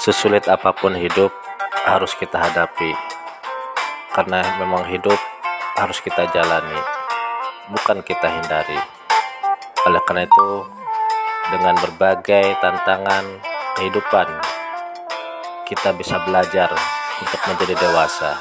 Sesulit apa pun hidup harus kita hadapi. Karena memang hidup harus kita jalani, bukan kita hindari. Oleh karena itu, dengan berbagai tantangan kehidupan, kita bisa belajar untuk menjadi dewasa.